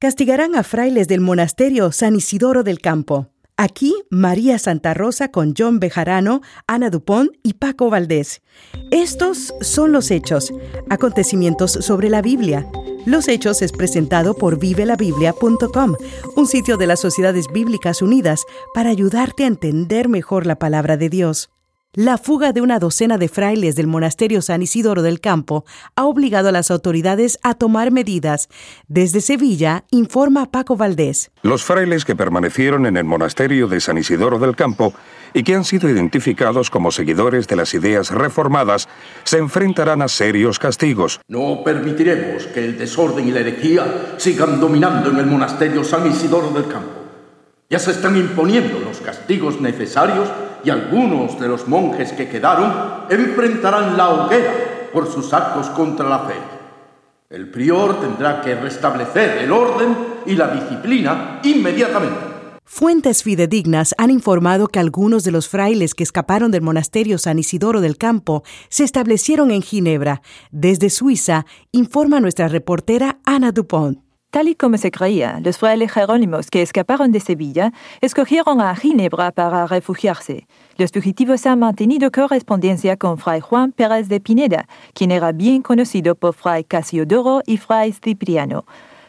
castigarán a frailes del monasterio San Isidoro del Campo. Aquí, María Santa Rosa con John Bejarano, Ana Dupont y Paco Valdés. Estos son los hechos, acontecimientos sobre la Biblia. Los Hechos es presentado por vivelabiblia.com, un sitio de las Sociedades Bíblicas Unidas para ayudarte a entender mejor la palabra de Dios. La fuga de una docena de frailes del monasterio San Isidoro del Campo ha obligado a las autoridades a tomar medidas. Desde Sevilla, informa Paco Valdés. Los frailes que permanecieron en el monasterio de San Isidoro del Campo y que han sido identificados como seguidores de las ideas reformadas se enfrentarán a serios castigos. No permitiremos que el desorden y la herejía sigan dominando en el monasterio San Isidoro del Campo. Ya se están imponiendo los castigos necesarios y algunos de los monjes que quedaron enfrentarán la hoguera por sus actos contra la fe. El prior tendrá que restablecer el orden y la disciplina inmediatamente. Fuentes fidedignas han informado que algunos de los frailes que escaparon del monasterio San Isidoro del Campo se establecieron en Ginebra. Desde Suiza, informa nuestra reportera Ana Dupont. Tal y como se creía, los frailes jerónimos que escaparon de Sevilla escogieron a Ginebra para refugiarse. Los fugitivos han mantenido correspondencia con Fray Juan Pérez de Pineda, quien era bien conocido por Fray Casiodoro y Fray Cipriano.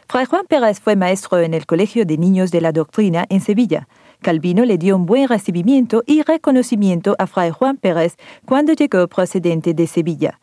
Fray Juan Pérez fue maestro en el Colegio de Niños de la Doctrina en Sevilla. Calvino le dio un buen recibimiento y reconocimiento a Fray Juan Pérez cuando llegó procedente de Sevilla.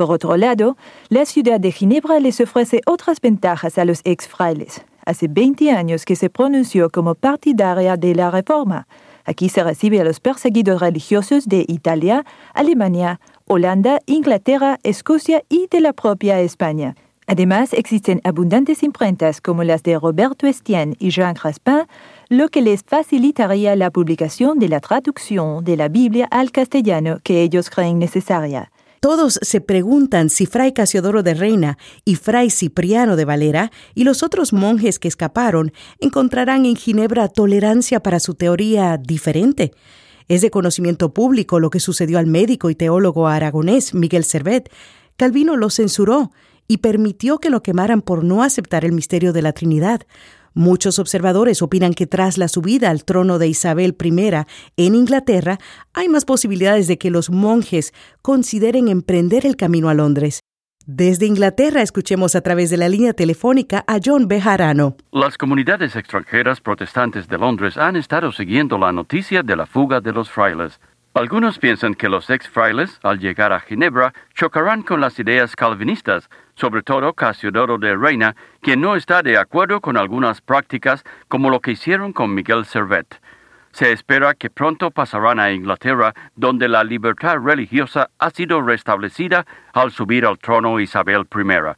Por otro lado, la ciudad de Ginebra les ofrece otras ventajas a los ex frailes. Hace 20 años que se pronunció como partidaria de la reforma. Aquí se recibe a los perseguidos religiosos de Italia, Alemania, Holanda, Inglaterra, Escocia y de la propia España. Además, existen abundantes imprentas como las de Roberto Estienne y Jean Craspin, lo que les facilitaría la publicación de la traducción de la Biblia al castellano que ellos creen necesaria. Todos se preguntan si Fray Casiodoro de Reina y Fray Cipriano de Valera y los otros monjes que escaparon encontrarán en Ginebra tolerancia para su teoría diferente. Es de conocimiento público lo que sucedió al médico y teólogo aragonés Miguel Servet. Calvino lo censuró y permitió que lo quemaran por no aceptar el misterio de la Trinidad. Muchos observadores opinan que tras la subida al trono de Isabel I en Inglaterra, hay más posibilidades de que los monjes consideren emprender el camino a Londres. Desde Inglaterra escuchemos a través de la línea telefónica a John Bejarano. Las comunidades extranjeras protestantes de Londres han estado siguiendo la noticia de la fuga de los frailes. Algunos piensan que los ex frailes, al llegar a Ginebra, chocarán con las ideas calvinistas, sobre todo Casiodoro de Reina, quien no está de acuerdo con algunas prácticas como lo que hicieron con Miguel Servet. Se espera que pronto pasarán a Inglaterra, donde la libertad religiosa ha sido restablecida al subir al trono Isabel I.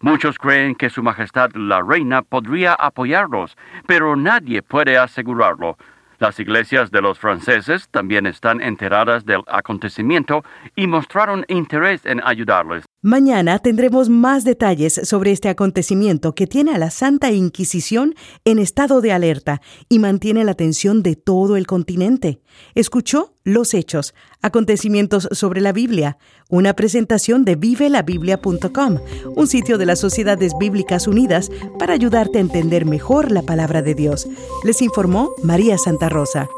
Muchos creen que Su Majestad la Reina podría apoyarlos, pero nadie puede asegurarlo. Las iglesias de los franceses también están enteradas del acontecimiento y mostraron interés en ayudarles. Mañana tendremos más detalles sobre este acontecimiento que tiene a la Santa Inquisición en estado de alerta y mantiene la atención de todo el continente. Escuchó Los Hechos, acontecimientos sobre la Biblia, una presentación de vivelabiblia.com, un sitio de las Sociedades Bíblicas Unidas para ayudarte a entender mejor la palabra de Dios. Les informó María Santa Rosa.